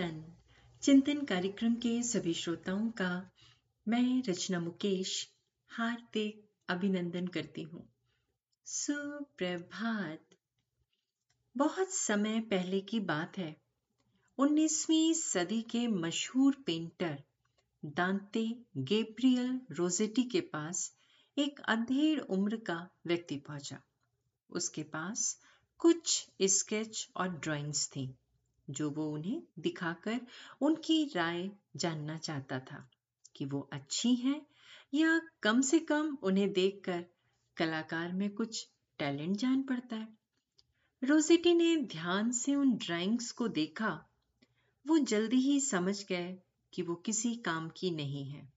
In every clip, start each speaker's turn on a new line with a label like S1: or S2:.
S1: चिंतन चिंतन कार्यक्रम के सभी श्रोताओं का मैं रचना मुकेश हार्दिक अभिनंदन करती हूँ। सुप्रभात। बहुत समय पहले की बात है। 19वीं सदी के मशहूर पेंटर दांते गेब्रियल रोजेटी के पास एक अधेड़ उम्र का व्यक्ति पहुँचा। उसके पास कुछ स्केच और ड्राइंग्स थी। जो वो उन्हें दिखाकर उनकी राय जानना चाहता था कि वो अच्छी हैं या कम से कम उन्हें देखकर कलाकार में कुछ टैलेंट जान पड़ता है। रोजेटी ने ध्यान से उन ड्राइंग्स को देखा। वो जल्दी ही समझ गए कि वो किसी काम की नहीं है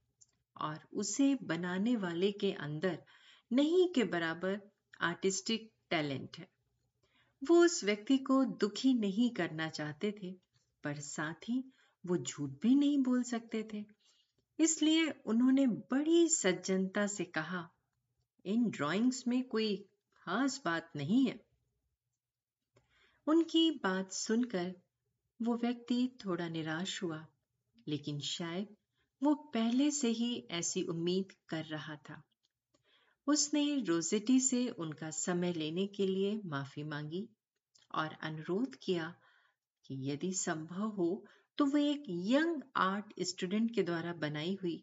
S1: और उसे बनाने वाले के अंदर नहीं के बराबर आर्टिस्टिक टैलेंट है। वो उस व्यक्ति को दुखी नहीं करना चाहते थे, पर साथ ही वो झूठ भी नहीं बोल सकते थे। इसलिए उन्होंने बड़ी सज्जनता से कहा, इन ड्राइंग्स में कोई खास बात नहीं है। उनकी बात सुनकर वो व्यक्ति थोड़ा निराश हुआ, लेकिन शायद वो पहले से ही ऐसी उम्मीद कर रहा था। उसने रोजेटी से उनका समय लेने के लिए माफ़ी मांगी और अनुरोध किया कि यदि संभव हो तो वो एक यंग आर्ट स्टूडेंट के द्वारा बनाई हुई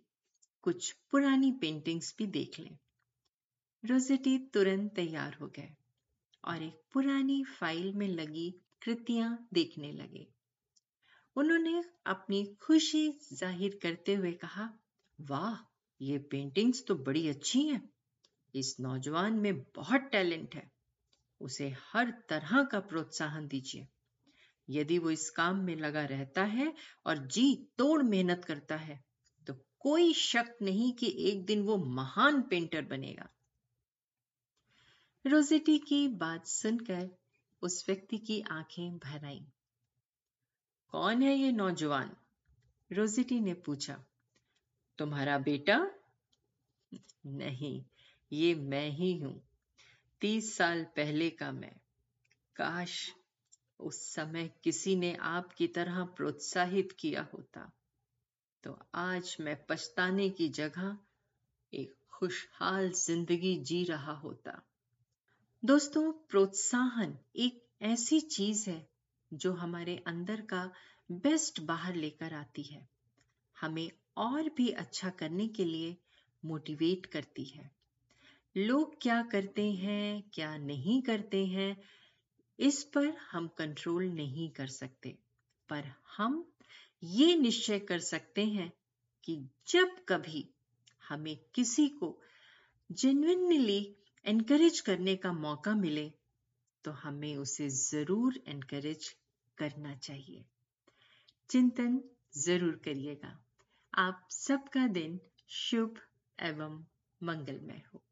S1: कुछ पुरानी पेंटिंग्स भी देख लें। रोजेटी तुरंत तैयार हो गए और एक पुरानी फ़ाइल में लगी कृतियाँ देखने लगे। उन्होंने अपनी खुशी ज़ाहिर करते हुए कहा, वाह, ये पेंटिंग्स तो बड़ी अच्छी हैं। इस नौजवान में बहुत टैलेंट है। उसे हर तरह का प्रोत्साहन दीजिए। यदि वो इस काम में लगा रहता है और जी तोड़ मेहनत करता है तो कोई शक नहीं कि एक दिन वो महान पेंटर बनेगा। रोजेटी की बात सुनकर उस व्यक्ति की आँखें भर आई कौन है ये नौजवान? रोजिटी ने पूछा। तुम्हारा बेटा? नहीं, ये मैं ही हूँ। तीस साल पहले का मैं। काश उस समय किसी ने आपकी तरह प्रोत्साहित किया होता। तो आज मैं पछताने की जगह एक खुशहाल ज़िंदगी जी रहा होता। दोस्तों, प्रोत्साहन एक ऐसी चीज़ है जो हमारे अंदर का बेस्ट बाहर लेकर आती है। हमें और भी अच्छा करने के लिए मोटिवेट करती है। लोग क्या करते हैं, क्या नहीं करते हैं, इस पर हम कंट्रोल नहीं कर सकते। पर हम ये निश्चय कर सकते हैं कि जब कभी हमें किसी को जेन्युइनली एनकरेज करने का मौका मिले तो हमें उसे ज़रूर एनकरेज करना चाहिए। चिंतन ज़रूर करिएगा। आप सबका दिन शुभ एवं मंगलमय हो।